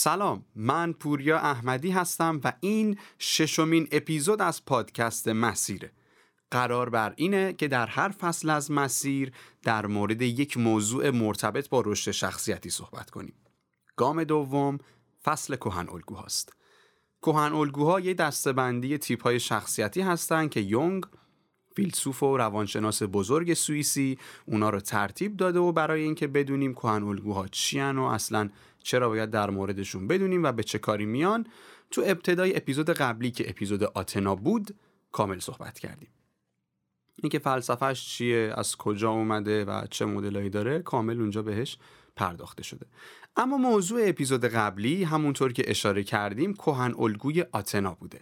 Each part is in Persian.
سلام من پوریا احمدی هستم و این ششمین اپیزود از پادکست مسیره قرار بر اینه که در هر فصل از مسیر در مورد یک موضوع مرتبط با رشد شخصیتی صحبت کنیم. گام دوم فصل کهن الگوهاست. کهن الگوها یه دستبندی تیپ های شخصیتی هستند که یونگ فیلسوف و روانشناس بزرگ سوئیسی اونا رو ترتیب داده و برای اینکه بدونیم کهن الگوها چی و اصلا چرا باید در موردشون بدونیم و به چه کاری میان تو ابتدای اپیزود قبلی که اپیزود آتنا بود کامل صحبت کردیم. اینکه فلسفهش چیه از کجا اومده و چه مدلایی داره کامل اونجا بهش پرداخته شده. اما موضوع اپیزود قبلی همونطور که اشاره کردیم کهن الگوی آتنا بوده.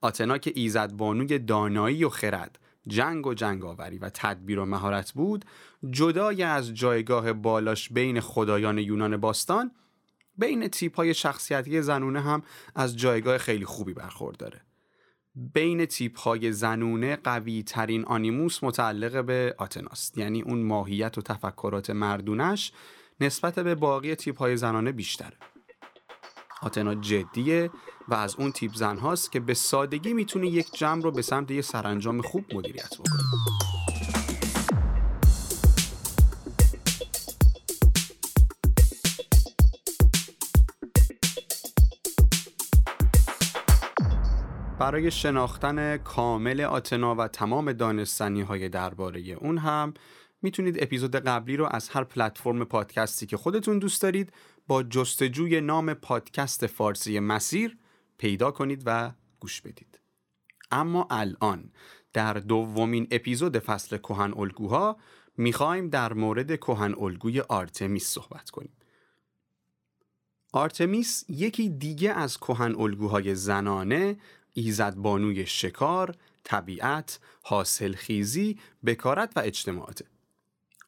آتنا که ایزد بانوی دانایی و خرد جنگ و جنگاوری و تدبیر و مهارت بود جدای از جایگاه بالاش بین خدایان یونان باستان بین تیپ های شخصیتی زنونه هم از جایگاه خیلی خوبی برخورداره. بین تیپ های زنونه قوی ترین آنیموس متعلق به آتناست یعنی اون ماهیت و تفکرات مردونش نسبت به باقی تیپ های زنانه بیشتره. آتنا جدیه و از اون تیپ زن هاست که به سادگی می‌تونه یک جمع رو به سمت یه سرانجام خوب مدیریت بکنه. برای شناختن کامل آتنا و تمام دانستنی های درباره اون هم می‌تونید اپیزود قبلی رو از هر پلتفرم پادکستی که خودتون دوست دارید با جستجوی نام پادکست فارسی مسیر پیدا کنید و گوش بدید. اما الان در دومین اپیزود فصل کهن الگوها می‌خوایم در مورد کهن الگوی آرتمیس صحبت کنیم. آرتمیس یکی دیگه از کهن الگوهای زنانه ایزدبانوی شکار، طبیعت، حاصلخیزی، بکارت و اجتماعاته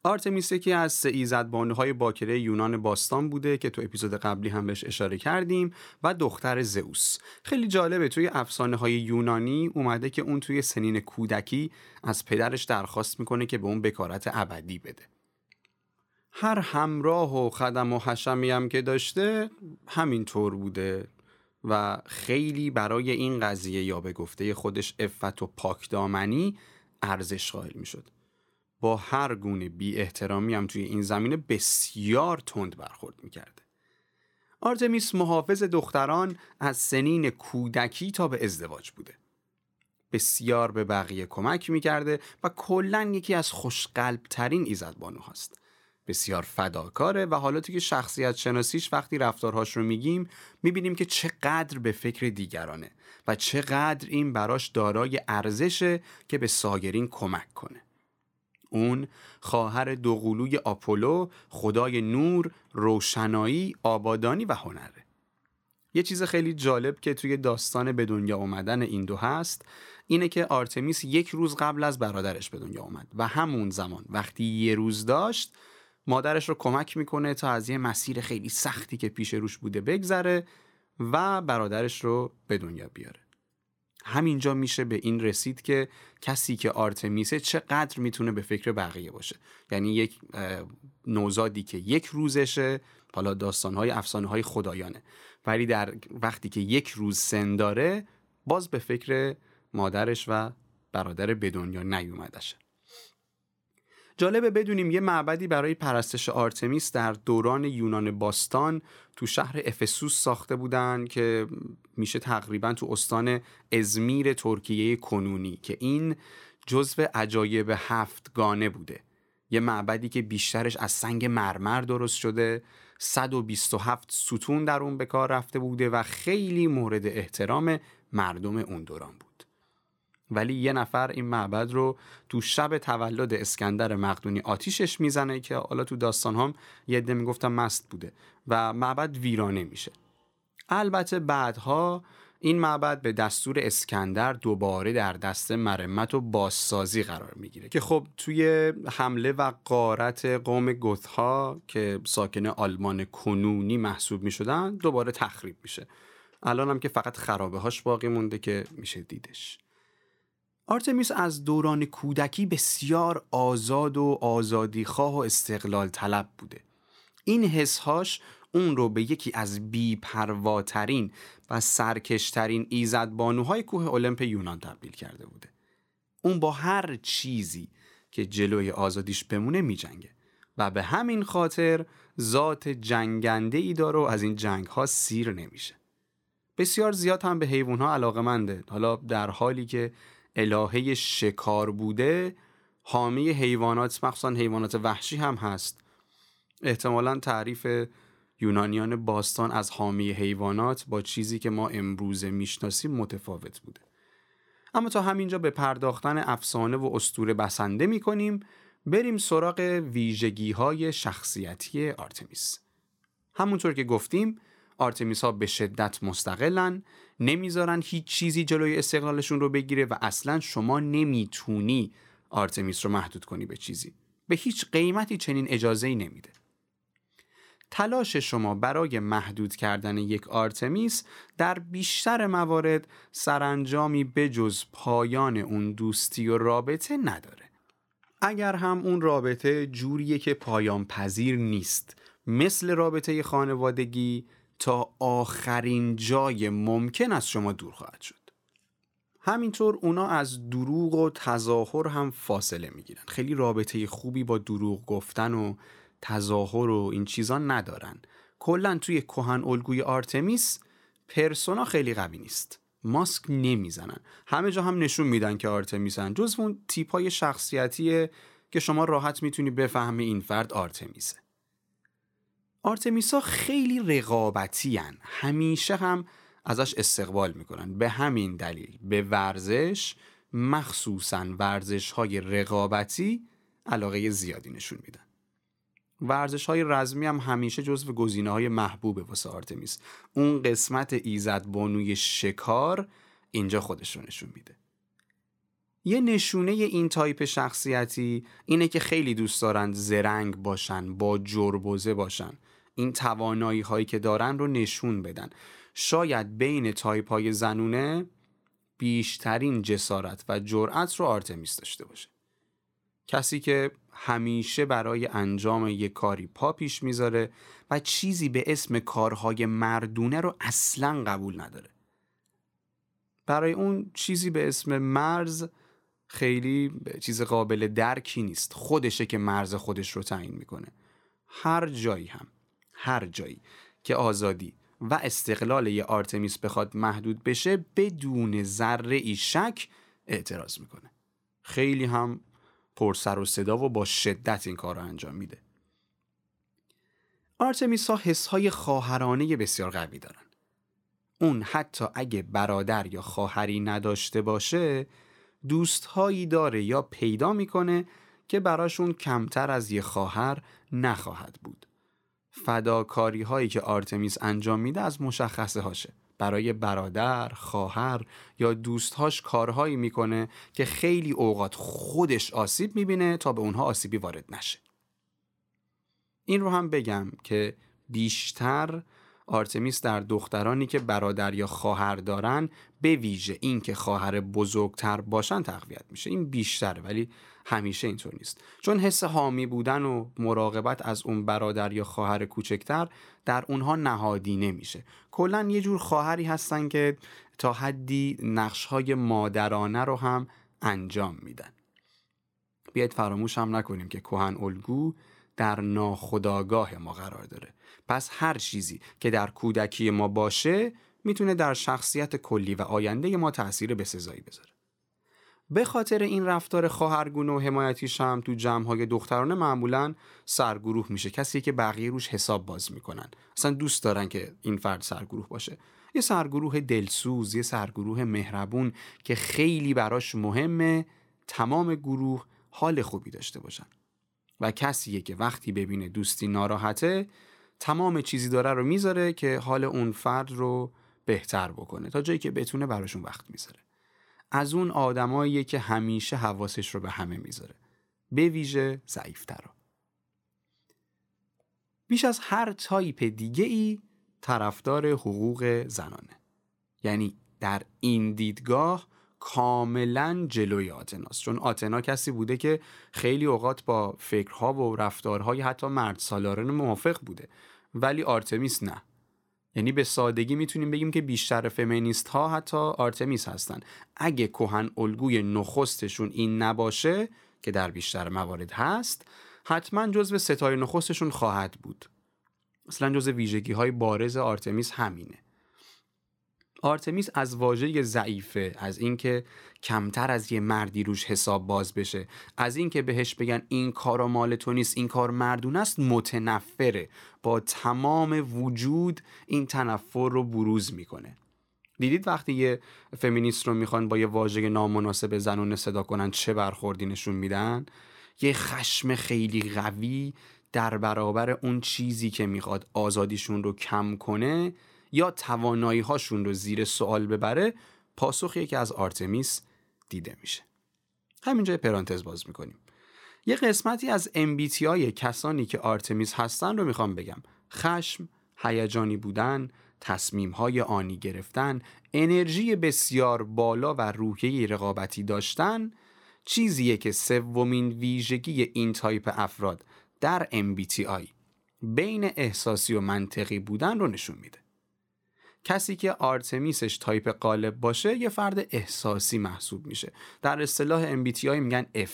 آرتمیس یکی از سه ایزدبانوهای باکره یونان باستان بوده که تو اپیزود قبلی هم بهش اشاره کردیم و دختر زئوس. خیلی جالبه توی افسانه های یونانی اومده که اون توی سنین کودکی از پدرش درخواست می‌کنه که به اون بکارت ابدی بده. هر همراه و خدم و حشمی هم که داشته همین طور بوده. و خیلی برای این قضیه یا به گفته خودش افت و پاکدامنی ارزش قائل می‌شد. با هر گونه بی احترامی هم توی این زمینه بسیار تند برخورد می‌کرده آرتمیس محافظ دختران از سنین کودکی تا به ازدواج بوده. بسیار به بقیه کمک می‌کرده و کلا یکی از خوشقلب ترین ایزدبانو هست بسیار فداکاره و حالا توی شخصیت شناسیش وقتی رفتارهاش رو میگیم می‌بینیم که چقدر به فکر دیگرانه و چقدر این براش دارای ارزشه که به ساگرین کمک کنه. اون خواهر دوقلوی آپولو خدای نور، روشنایی، آبادانی و هنره. یه چیز خیلی جالب که توی داستان به دنیا اومدن این دو هست اینه که آرتمیس یک روز قبل از برادرش به دنیا اومد و همون زمان وقتی یه روز داشت مادرش رو کمک می‌کنه تا از یه مسیر خیلی سختی که پیش روش بوده بگذره و برادرش رو به دنیا بیاره. همینجا میشه به این رسید که کسی که آرتمیسه چقدر می‌تونه به فکر بقیه باشه. یعنی یک نوزادی که یک روزشه حالا داستانهای افسانه های خدایانه. ولی در وقتی که یک روز سن داره باز به فکر مادرش و برادر به دنیا نیومدشه. جالبه بدونیم یه معبدی برای پرستش آرتمیس در دوران یونان باستان تو شهر افسوس ساخته بودن که میشه تقریبا تو استان ازمیر ترکیه کنونی که این جزو عجایب هفتگانه بوده. یه معبدی که بیشترش از سنگ مرمر درست شده. 127 ستون در اون به کار رفته بوده و خیلی مورد احترام مردم اون دوران بود. ولی یه نفر این معبد رو تو شب تولد اسکندر مقدونی آتیشش می‌زنه که حالا تو داستان هم یه عده می‌گفتن مست بوده و معبد ویرانه میشه. البته بعدها این معبد به دستور اسکندر دوباره در دست مرمت و بازسازی قرار می‌گیره که خب توی حمله و قارت قوم گوتها که ساکن آلمان کنونی محسوب می‌شدن دوباره تخریب میشه. الان هم که فقط خرابه هاش باقی مونده که میشه دیدش. آرتمیس از دوران کودکی بسیار آزاد و آزادیخواه و استقلال طلب بوده. این حسهاش اون رو به یکی از بیپرواترین و سرکشترین ایزد بانوهای کوه المپ یونان تبدیل کرده بوده. اون با هر چیزی که جلوی آزادیش بمونه میجنگه و به همین خاطر ذات جنگنده ای داره و از این جنگ ها سیر نمیشه. بسیار زیاد هم به حیوان ها علاقه منده حالا در حالی که الهه شکار بوده حامی حیوانات مخصوصا حیوانات وحشی هم هست. احتمالا تعریف یونانیان باستان از حامی حیوانات با چیزی که ما امروزه می‌شناسیم متفاوت بوده. اما تا همینجا به پرداختن افسانه و استوره بسنده می کنیم بریم سراغ ویژگی های شخصیتی آرتمیس. همونطور که گفتیم آرتمیس ها به شدت مستقلن نمی‌ذارن هیچ چیزی جلوی استقلالشون رو بگیره و اصلا شما نمی‌تونی آرتمیس رو محدود کنی به چیزی. به هیچ قیمتی چنین اجازه ای نمیده. تلاش شما برای محدود کردن یک آرتمیس در بیشتر موارد سرانجامی بجز پایان اون دوستی و رابطه نداره. اگر هم اون رابطه جوریه که پایان پذیر نیست. مثل رابطه خانوادگی تا آخرین جای ممکن از شما دور خواهد شد. همینطور اونا از دروغ و تظاهر هم فاصله می‌گیرن. خیلی رابطه خوبی با دروغ گفتن و تظاهر و این چیزا ندارن. کلا توی کهن الگوی آرتمیس پرسونا خیلی قوی نیست. ماسک نمی‌زنن. همه جا هم نشون میدن که آرتمیسن. جز اون تیپ های شخصیتیه که شما راحت می‌تونی بفهمی این فرد آرتمیسه. آرتمیسا خیلی رقابتی هن. همیشه هم ازش استقبال می‌کنن. به همین دلیل به ورزش مخصوصا ورزش های رقابتی علاقه زیادی نشون میدن. ورزش های رزمی هم همیشه جزو گزینه های محبوب واسه آرتمیس. اون قسمت ایزد بانوی شکار اینجا خودش رو نشون میده. یه نشونه این تایپ شخصیتی اینه که خیلی دوست دارن زرنگ باشن با جربزه باشن. این توانایی هایی که دارن رو نشون بدن. شاید بین تایپ های زنونه بیشترین جسارت و جرأت رو آرتمیس داشته باشه. کسی که همیشه برای انجام یک کاری پا پیش می‌ذاره و چیزی به اسم کارهای مردونه رو اصلا قبول نداره. برای اون چیزی به اسم مرز خیلی چیز قابل درکی نیست. خودشه که مرز خودش رو تعیین می‌کنه. هر جایی هم. هر جایی که آزادی و استقلال یه آرتمیس بخواد محدود بشه بدون ذره ای شک اعتراض می‌کنه. خیلی هم پر سر و صدا و با شدت این کار رو انجام میده. آرتمیس ها حس های خواهرانه بسیار قوی دارن. اون حتی اگه برادر یا خواهری نداشته باشه دوستهایی داره یا پیدا می‌کنه که براشون کمتر از یه خواهر نخواهد بود. فداکاری هایی که آرتمیس انجام میده از مشخصه هاشه برای برادر، خواهر یا دوستهاش کارهایی می‌کنه که خیلی اوقات خودش آسیب می‌بینه تا به اونها آسیبی وارد نشه. این رو هم بگم که بیشتر آرتمیس در دخترانی که برادر یا خواهر دارن به ویژه این که خواهر بزرگتر باشن تقویت میشه این بیشتره ولی همیشه اینطور نیست. چون حس حامی بودن و مراقبت از اون برادر یا خواهر کوچکتر در اونها نهادی نمیشه. کلا یه جور خواهری هستن که تا حدی نقش های مادرانه رو هم انجام میدن. بیاید فراموش هم نکنیم که کهن الگو در ناخداگاه ما قرار داره. پس هر چیزی که در کودکی ما باشه می‌تونه در شخصیت کلی و آینده ما تاثیر بسزایی بذاره. به خاطر این رفتار خواهرگونه و حمایتیش هم تو جمعهای دخترانه معمولا سرگروه میشه. کسی که بقیه روش حساب باز می‌کنن. اصلا دوست دارن که این فرد سرگروه باشه. یه سرگروه دلسوز یه سرگروه مهربون که خیلی براش مهمه تمام گروه حال خوبی داشته باشن. و کسیه که وقتی ببینه دوستی ناراحته تمام چیزی داره رو می‌ذاره که حال اون فرد رو بهتر بکنه تا جایی که بتونه براشون وقت می‌ذاره. از اون آدماییه که همیشه حواسش رو به همه می‌ذاره. به ویژه ضعیفترا بیش از هر تایپ دیگه ای طرفدار حقوق زنانه. یعنی در این دیدگاه کاملا جلوی آتناست. چون آتنا کسی بوده که خیلی اوقات با فکرها و رفتارهای حتی مرد سالاران موافق بوده. ولی آرتمیس نه. یعنی به سادگی می‌تونیم بگیم که بیشتر فمینیست ها حتی آرتمیس هستن. اگه کهن الگوی نخستشون این نباشه که در بیشتر موارد هست حتما جزو ستای نخستشون خواهد بود. اصلا جزو ویژگی های بارز آرتمیس همینه. آرتمیس از واژه ضعیفه از اینکه کمتر از یه مردی روش حساب باز بشه از اینکه بهش بگن این کارا مال تو نیست این کار مردون است متنفره. با تمام وجود این تنفر رو بروز می‌کنه. دیدید وقتی یه فمینیست رو می‌خوان با یه واژه نامناسب زنونه صدا کنن چه برخوردی نشون میدن؟ یه خشم خیلی قوی در برابر اون چیزی که می‌خواد آزادیشون رو کم کنه یا توانایی هاشون رو زیر سوال ببره پاسخی که از آرتمیس دیده میشه. همینجا پرانتز باز می‌کنیم. یه قسمتی از MBTI کسانی که آرتمیس هستن رو می‌خوام بگم. خشم، هیجانی بودن، تصمیم های آنی گرفتن، انرژی بسیار بالا و روحیه رقابتی داشتن چیزیه که سومین ویژگی این تایپ افراد در MBTI بین احساسی و منطقی بودن رو نشون میده. کسی که آرتمیسش تایپ قالب باشه یه فرد احساسی محسوب میشه. در اصطلاح MBTI میگن F.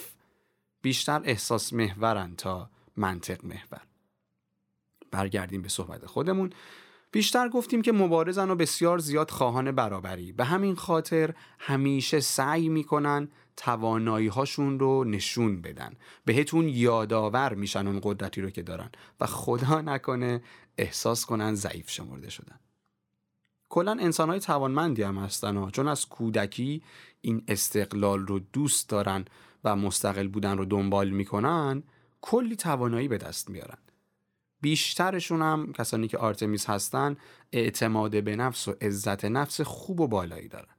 بیشتر احساس محورن تا منطق محور. برگردیم به صحبت خودمون. بیشتر گفتیم که مبارزن و بسیار زیاد خواهان برابری. به همین خاطر همیشه سعی می‌کنن توانایی هاشون رو نشون بدن. بهتون یادآور میشن اون قدرتی رو که دارن. و خدا نکنه احساس کنن ضعیف شمرده شدن. کلا انسان های توانمندی هم هستن ها چون از کودکی این استقلال رو دوست دارن و مستقل بودن رو دنبال می‌کنن کلی توانایی به دست میارن. بیشترشون هم کسانی که آرتمیس هستن اعتماد به نفس و عزت نفس خوب و بالایی دارن.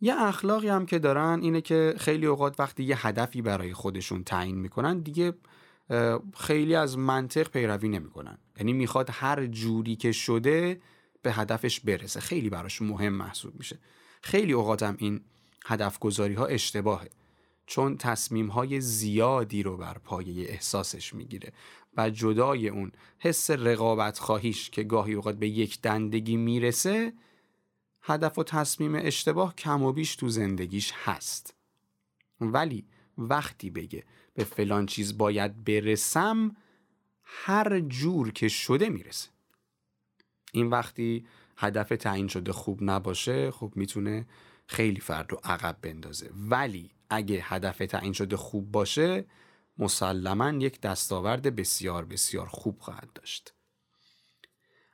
یه اخلاقی هم که دارن اینه که خیلی اوقات وقتی یه هدفی برای خودشون تعیین می‌کنن دیگه خیلی از منطق پیروی نمی‌کنن. یعنی می‌خواد هر جوری که شده به هدفش برسه. خیلی براش مهم محسوب میشه. خیلی اوقات هم این هدف گذاری ها اشتباهه. چون تصمیم های زیادی رو بر پایه احساسش می‌گیره و جدای اون حس رقابت خواهیش که گاهی اوقات به یک دندگی می‌رسه هدف و تصمیم اشتباه کم و بیش تو زندگیش هست. ولی وقتی بگه به فلان چیز باید برسم هر جور که شده می‌رسه. این وقتی هدف تعیین شده خوب نباشه خب می‌تونه خیلی فرد رو عقب بندازه. ولی اگه هدف تعیین شده خوب باشه مسلما یک دستاورد بسیار بسیار خوب خواهد داشت.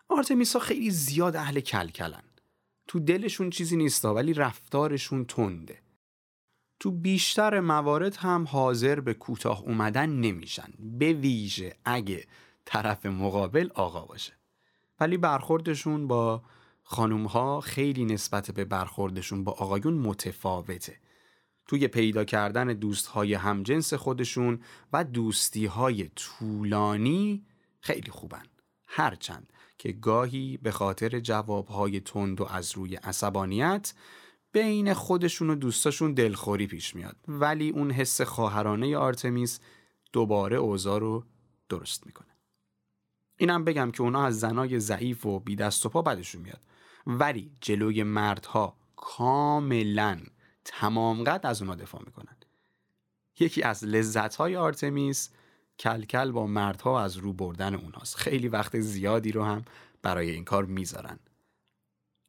آرتمیسا خیلی زیاد اهل کلکلن. تو دلشون چیزی نیستا ولی رفتارشون تنده. تو بیشتر موارد هم حاضر به کوتاه اومدن نمیشن. به ویژه اگه طرف مقابل آقا باشه. ولی برخوردشون با خانوم ها خیلی نسبت به برخوردشون با آقایون متفاوته. توی پیدا کردن دوست های همجنس خودشون و دوستی های طولانی خیلی خوبن. هرچند که گاهی به خاطر جوابهای تند و از روی عصبانیت بین خودشون و دوستاشون دلخوری پیش میاد. ولی اون حس خواهرانه آرتمیس دوباره اوضاع رو درست می‌کنه. اینم بگم که اونا از زنای ضعیف و بی دست و پا بدشون میاد. ولی جلوی مردها کاملا تمام قد از اونا دفاع می‌کنن. یکی از لذت های آرتمیس کلکل با مردها از رو بردن اوناست. خیلی وقت زیادی رو هم برای این کار می‌ذارن.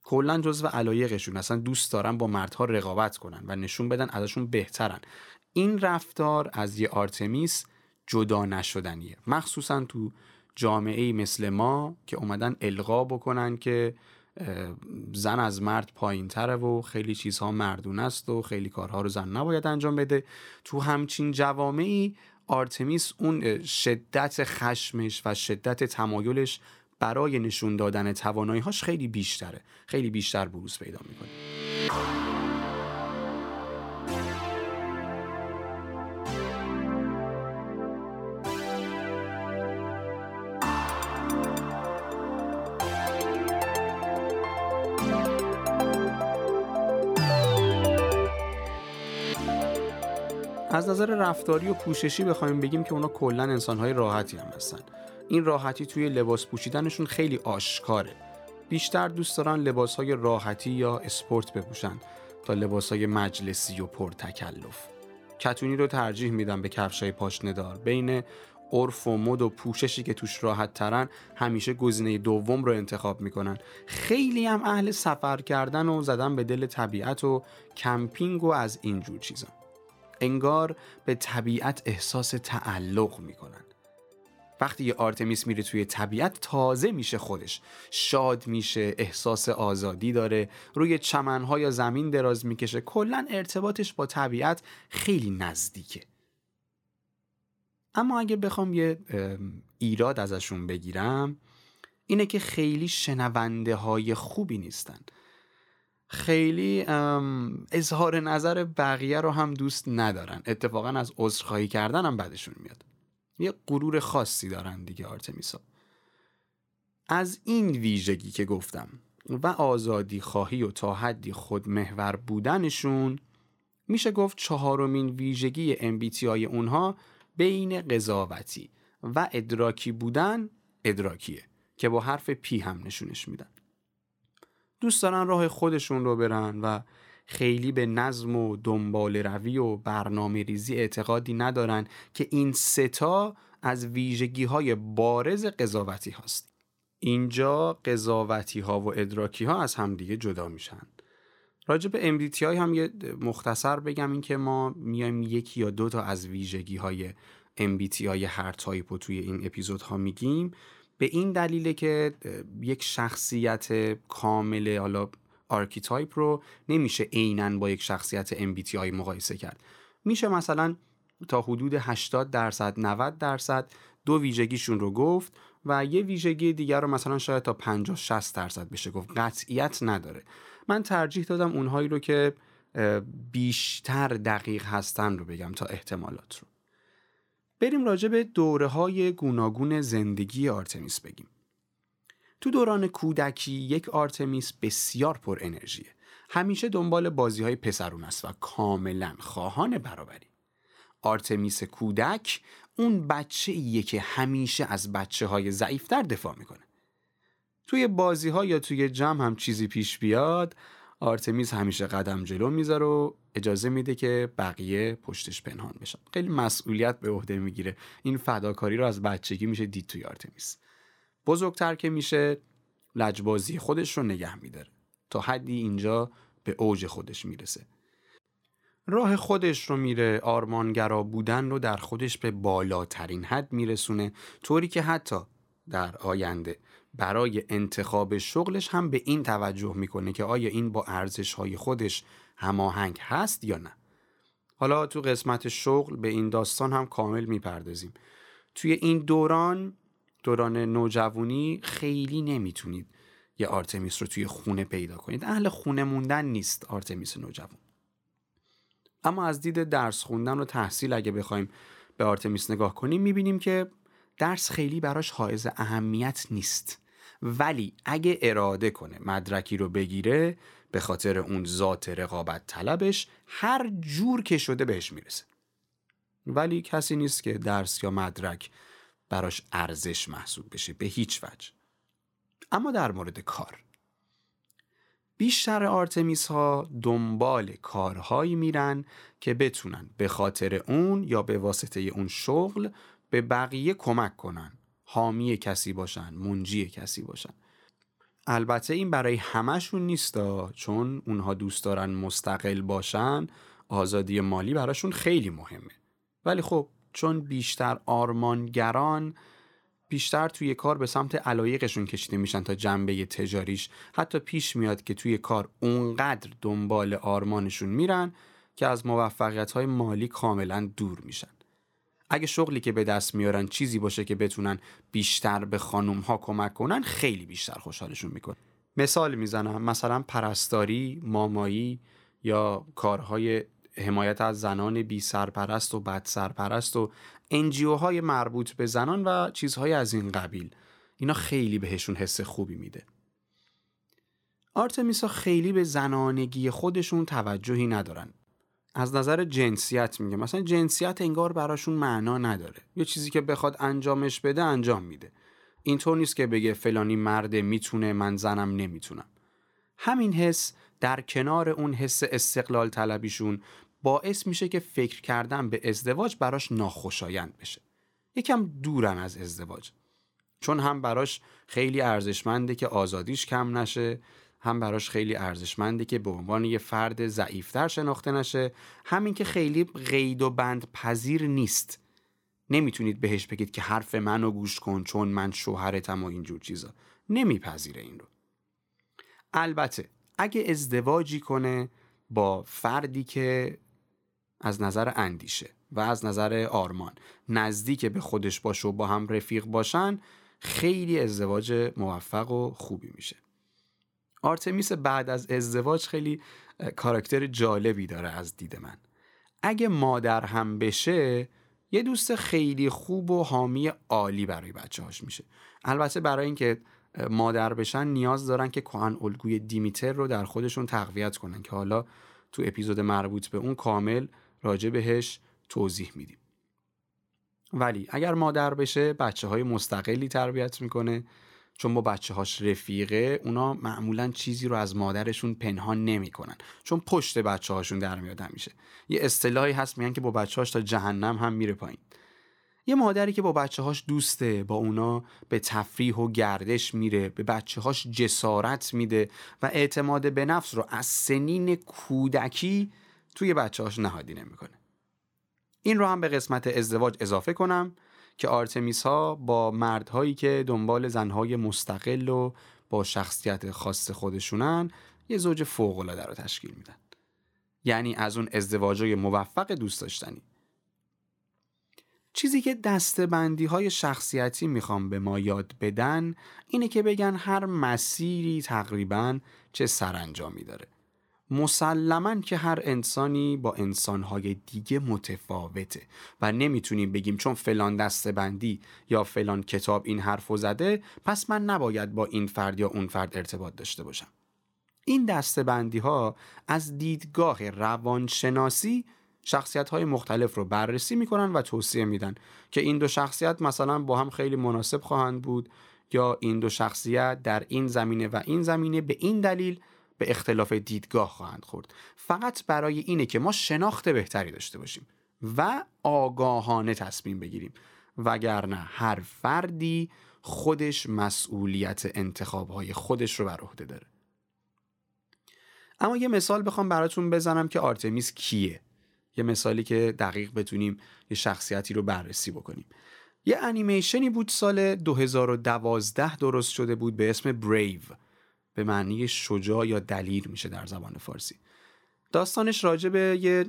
کلا جزو علایقشون. اصلا دوست دارن با مردها رقابت کنن و نشون بدن ازشون بهترن. این رفتار از یه آرتمیس جدا نشدنیه. مخصوصا تو جامعه مثل ما که اومدن القا بکنن که زن از مرد پایین تره و خیلی چیزها مردون است و خیلی کارها رو زن نباید انجام بده. تو همچین جوامعی آرتمیس اون شدت خشمش و شدت تمایلش برای نشون دادن توانایی‌هاش خیلی بیشتره. خیلی بیشتر بروز پیدا می‌کنه. از نظر رفتاری و پوششی بخوایم بگیم که اونا کلا انسانهای راحتی هم هستن. این راحتی توی لباس پوشیدنشون خیلی آشکاره. بیشتر دوست دارن لباس های راحتی یا اسپورت بپوشن تا لباس های مجلسی و پرتکلف. کتونی رو ترجیح میدم به کفشای پاشنه‌دار. بین عرف و مد و پوششی که توش راحت ترن همیشه گزینه دوم رو انتخاب می‌کنن. خیلی هم اهل سفر کردن و زدن به دل طبیعت و کمپینگ و از اینجور چیزا. انگار به طبیعت احساس تعلق می‌کنن. وقتی یه آرتمیس میره توی طبیعت تازه میشه خودش. شاد میشه احساس آزادی داره. روی چمنها یا زمین دراز می‌کشه. کلا ارتباطش با طبیعت خیلی نزدیکه. اما اگه بخوام یه ایراد ازشون بگیرم اینه که خیلی شنونده های خوبی نیستن. خیلی اظهار نظر بقیه رو هم دوست ندارن. اتفاقا از عذرخواهی کردن هم بدشون میاد. یه غرور خاصی دارن دیگه آرتمیسا. از این ویژگی که گفتم و آزادی خواهی و تا حدی خودمحور بودنشون میشه گفت چهارمین ویژگی MBTI اونها بین قضاوتی و ادراکی بودن ادراکیه که با حرف پی هم نشونش میدن. دوست دارن راه خودشون رو برن و خیلی به نظم و دنبال روی و برنامه ریزی اعتقادی ندارن که این ستا از ویژگی های بارز قضاوتی هاست. اینجا قضاوتی ها و ادراکی ها از همدیگه جدا میشن. راجع به MBTI هم یه مختصر بگم این که ما میایم یکی یا دو تا از ویژگی های MBTI هر تایپ رو توی این اپیزودها میگیم. به این دلیله که یک شخصیت کامل حالا archetype رو نمیشه عینا با یک شخصیت MBTI مقایسه کرد. میشه مثلا تا حدود 80 درصد 90 درصد دو ویژگیشون رو گفت و یه ویژگی دیگر رو مثلا شاید تا 50 60 درصد بشه گفت. قطعیت نداره. من ترجیح دادم اونهایی رو که بیشتر دقیق هستن رو بگم تا احتمالات رو. بریم راجع به دوره های گوناگون زندگی آرتمیس بگیم. تو دوران کودکی یک آرتمیس بسیار پر انرژیه. همیشه دنبال بازی های پسرونه است و کاملا خواهان برابری. آرتمیس کودک اون بچه ایه که همیشه از بچه های ضعیفتر دفاع می‌کنه. توی بازی ها یا توی جمع هم چیزی پیش بیاد آرتمیز همیشه قدم جلو می‌ذاره و اجازه میده که بقیه پشتش پنهان بشن. خیلی مسئولیت به عهده می‌گیره. این فداکاری رو از بچگی میشه دید توی آرتمیس. بزرگتر که میشه لجبازی خودش رو نگه میداره. تا حدی اینجا به اوج خودش می‌رسه. راه خودش رو میره آرمانگرا بودن رو در خودش به بالاترین حد میرسونه طوری که حتی در آینده برای انتخاب شغلش هم به این توجه می‌کنه که آیا این با ارزش های خودش هماهنگ هست یا نه. حالا تو قسمت شغل به این داستان هم کامل می‌پردازیم. توی این دوران دوران نوجوانی خیلی نمی‌تونید یه آرتمیس رو توی خونه پیدا کنید. اهل خونه موندن نیست آرتمیس نوجوان. اما از دید درس خوندن و تحصیل اگه بخوایم به آرتمیس نگاه کنیم می‌بینیم که درس خیلی براش حائز اهمیت نیست. ولی اگه اراده کنه مدرکی رو بگیره به خاطر اون ذات رقابت طلبش هر جور که شده بهش می‌رسه. ولی کسی نیست که درس یا مدرک براش ارزش محسوب بشه به هیچ وجه. اما در مورد کار. بیشتر آرتمیس ها دنبال کارهایی میرن که بتونن به خاطر اون یا به واسطه اون شغل به بقیه کمک کنن. حامی کسی باشن منجی کسی باشن. البته این برای همهشون نیستا چون اونها دوست دارن مستقل باشن آزادی مالی براشون خیلی مهمه. ولی خب چون بیشتر آرمانگران بیشتر توی کار به سمت علایقشون کشیده میشن تا جنبه تجاریش. حتی پیش میاد که توی کار اونقدر دنبال آرمانشون میرن که از موفقیت های مالی کاملا دور میشن. اگه شغلی که به دست میارن چیزی باشه که بتونن بیشتر به خانوم ها کمک کنن خیلی بیشتر خوشحالشون میکن مثال می‌زنم مثلا پرستاری، مامایی یا کارهای حمایت از زنان بی سرپرست و بد سرپرست و انجیو های مربوط به زنان و چیزهای از این قبیل. اینا خیلی بهشون حس خوبی میده. آرتمیسا خیلی به زنانگی خودشون توجهی ندارن. از نظر جنسیت میگه مثلا جنسیت انگار براشون معنا نداره. یه چیزی که بخواد انجامش بده انجام میده. اینطور نیست که بگه فلانی مرده می‌تونه من زنم نمی‌تونم. همین حس در کنار اون حس استقلال طلبیشون باعث میشه که فکر کردن به ازدواج براش ناخوشایند بشه. یکم دورن از ازدواج. چون هم براش خیلی ارزشمنده که آزادیش کم نشه هم براش خیلی ارزشمنده که به عنوان یه فرد ضعیفتر شناخته نشه همین که خیلی قید و بند پذیر نیست. نمی‌تونید بهش بگید که حرف منو گوش کن چون من شوهرتم و اینجور چیزا. نمیپذیره این رو. البته اگه ازدواجی کنه با فردی که از نظر اندیشه و از نظر آرمان نزدیک به خودش باشه و با هم رفیق باشن خیلی ازدواج موفق و خوبی میشه. آرتمیس بعد از ازدواج خیلی کاراکتر جالبی داره از دید من. اگه مادر هم بشه یه دوست خیلی خوب و حامی عالی برای بچه هاش میشه. البته برای اینکه مادر بشن نیاز دارن که کهن الگوی دیمیتر رو در خودشون تقویت کنن که حالا تو اپیزود مربوط به اون کامل راجع بهش توضیح میدیم. ولی اگر مادر بشه بچه های مستقلی تربیت می‌کنه. چون با بچه هاش رفیقه اونا معمولا چیزی رو از مادرشون پنهان نمی‌کنن. چون پشت بچه هاشون در میاد همیشه. یه اصطلاحی هست میگن که با بچه هاش تا جهنم هم میره پایین. یه مادری که با بچه هاش دوسته با اونا به تفریح و گردش میره به بچه هاش جسارت میده و اعتماد به نفس رو از سنین کودکی توی بچه هاش نهادی نمی‌کنه. این رو هم به قسمت ازدواج اضافه کنم که آرتمیس ها با مردهایی که دنبال زنهای مستقل و با شخصیت خاص خودشونن یه زوج فوق العاده رو تشکیل میدن. یعنی از اون ازدواجای موفق دوست داشتنی. چیزی که دستبندی های شخصیتی می‌خوام به ما یاد بدن اینه که بگن هر مسیری تقریبا چه سرانجامی داره. مسلما که هر انسانی با انسانهای دیگه متفاوته و نمی‌تونیم بگیم چون فلان دستبندی یا فلان کتاب این حرف زده پس من نباید با این فرد یا اون فرد ارتباط داشته باشم. این دستبندی ها از دیدگاه روانشناسی شخصیت های مختلف رو بررسی می‌کنن و توصیه میدن که این دو شخصیت مثلا با هم خیلی مناسب خواهند بود یا این دو شخصیت در این زمینه و این زمینه به این دلیل به اختلاف دیدگاه خواهند خورد. فقط برای اینه که ما شناخت بهتری داشته باشیم و آگاهانه تصمیم بگیریم. وگرنه هر فردی خودش مسئولیت انتخابهای خودش رو بر عهده داره. اما یه مثال بخوام براتون بزنم که آرتمیس کیه. یه مثالی که دقیق بتونیم یه شخصیتی رو بررسی بکنیم. یه انیمیشنی بود سال 2012 درست شده بود به اسم بریو به معنی شجاع یا دلیر میشه در زبان فارسی. داستانش راجع به یه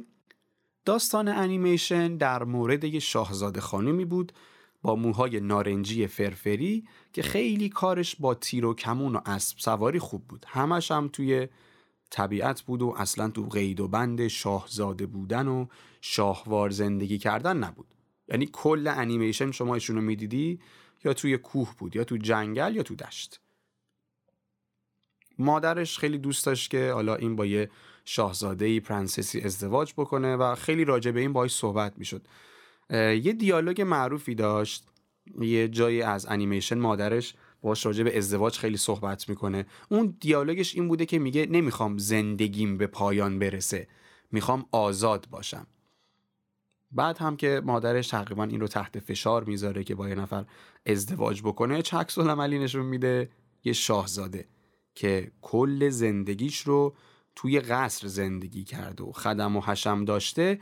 داستان انیمیشن در مورد یه شاهزاده خانمی بود با موهای نارنجی فرفری که خیلی کارش با تیر و کمون و اسب سواری خوب بود. همش هم توی طبیعت بود و اصلا تو قید و بند شاهزاده بودن و شاهوار زندگی کردن نبود. یعنی کل انیمیشن شما ایشونو می‌دیدی یا توی کوه بود یا تو جنگل یا تو دشت. مادرش خیلی دوست داشت که حالا این با یه شاهزاده ای پرنسسی ازدواج بکنه و خیلی راجع به این باهاش صحبت می‌شد. یه دیالوگ معروفی داشت یه جایی از انیمیشن مادرش باش راجع به ازدواج خیلی صحبت می‌کنه. اون دیالوگش این بوده که میگه نمی‌خوام زندگیم به پایان برسه. می‌خوام آزاد باشم. بعد هم که مادرش تقریبا این رو تحت فشار می‌ذاره که با یه نفر ازدواج بکنه چه عکس عملی نشون میده؟ یه شاهزاده که کل زندگیش رو توی قصر زندگی کرده و خدم و حشم داشته.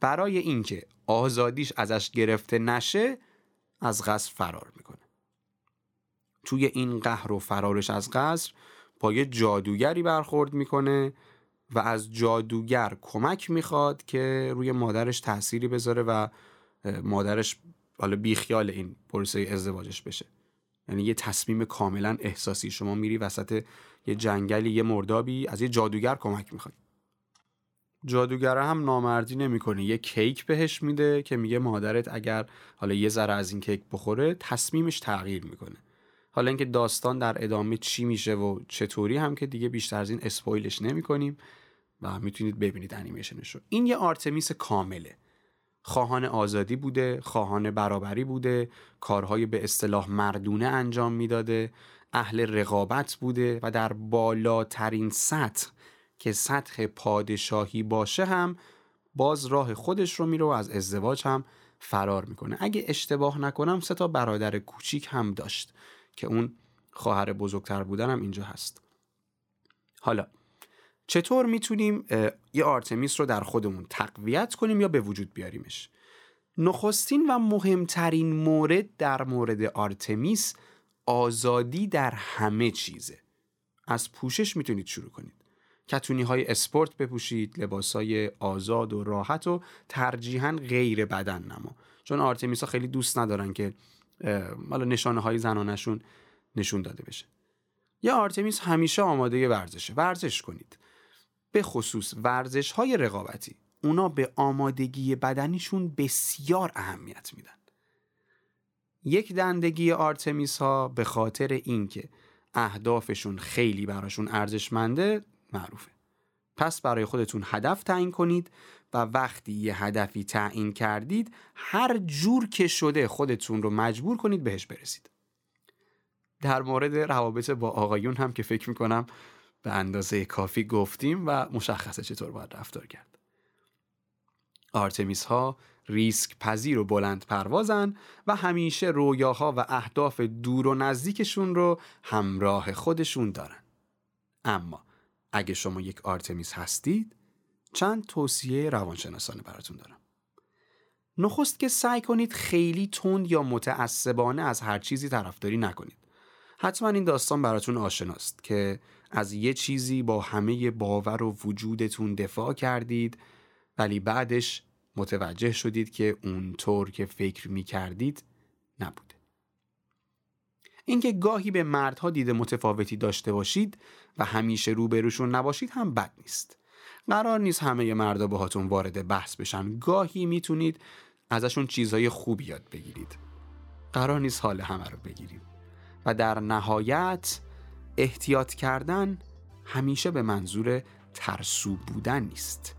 برای اینکه آزادیش ازش گرفته نشه از قصر فرار می‌کنه. توی این قهر و فرارش از قصر با یه جادوگری برخورد می‌کنه و از جادوگر کمک می‌خواد که روی مادرش تأثیری بذاره و مادرش حالا بیخیال این پروسه ازدواجش بشه. یعنی یه تصمیم کاملا احساسی. شما میری وسط یه جنگلی یه مردابی از یه جادوگر کمک می‌خوای. جادوگر هم نامردی نمی‌کنه. یه کیک بهش میده که میگه مادرت اگر حالا یه ذره از این کیک بخوره تصمیمش تغییر می‌کنه. حالا اینکه داستان در ادامه چی میشه و چطوری هم که دیگه بیشتر از این اسپویلش نمی کنیم و می‌تونید ببینید انیمیشنش رو این یه آرتمیس کامله. خواهان آزادی بوده خواهان برابری بوده کارهای به اصطلاح مردونه انجام می‌داده اهل رقابت بوده و در بالاترین سطح که سطح پادشاهی باشه هم باز راه خودش رو میره و از ازدواج هم فرار می‌کنه. اگه اشتباه نکنم سه تا برادر کوچیک هم داشت. که اون خواهر بزرگتر بودن هم اینجا هست. حالا چطور می‌تونیم یه آرتمیس رو در خودمون تقویت کنیم یا به وجود بیاریمش؟ نخستین و مهمترین مورد در مورد آرتمیس آزادی در همه چیزه. از پوشش می‌تونید شروع کنید. کتونی های اسپورت بپوشید لباس های آزاد و راحت و ترجیحاً غیر بدن نما. چون آرتمیس ها خیلی دوست ندارن که حالا نشانه های زنانشون نشون داده بشه. یا آرتمیس همیشه آماده ورزشه. ورزش کنید. به خصوص ورزش های رقابتی اونا به آمادگی بدنیشون بسیار اهمیت میدن. یک دندگی آرتمیس ها به خاطر اینکه اهدافشون خیلی براشون ارزشمنده معروفه. پس برای خودتون هدف تعیین کنید و وقتی یه هدفی تعیین کردید هر جور که شده خودتون رو مجبور کنید بهش برسید. در مورد روابط با آقایون هم که فکر می‌کنم به اندازه کافی گفتیم و مشخصه چطور باید رفتار کرد. آرتمیس ها ریسک پذیر و بلند پروازن و همیشه رویاها و اهداف دور و نزدیکشون رو همراه خودشون دارن. اما اگه شما یک آرتمیس هستید چند توصیه روانشناسانه براتون دارم. نخست که سعی کنید خیلی تند یا متعصبانه از هر چیزی طرفداری نکنید. حتما این داستان براتون آشناست که از یه چیزی با همه باور و وجودتون دفاع کردید ولی بعدش متوجه شدید که اونطور که فکر می کردید نبوده. اینکه گاهی به مردها دیده متفاوتی داشته باشید و همیشه روبروشون نباشید هم بد نیست. قرار نیست همه مردا باهاتون وارد بحث بشن. گاهی می‌تونید ازشون چیزهای خوب یاد بگیرید. قرار نیست حال همه رو بگیرید. و در نهایت احتیاط کردن همیشه به منظور ترسو بودن نیست.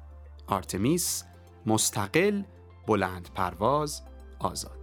آرتمیس مستقل بلند پرواز آزاد.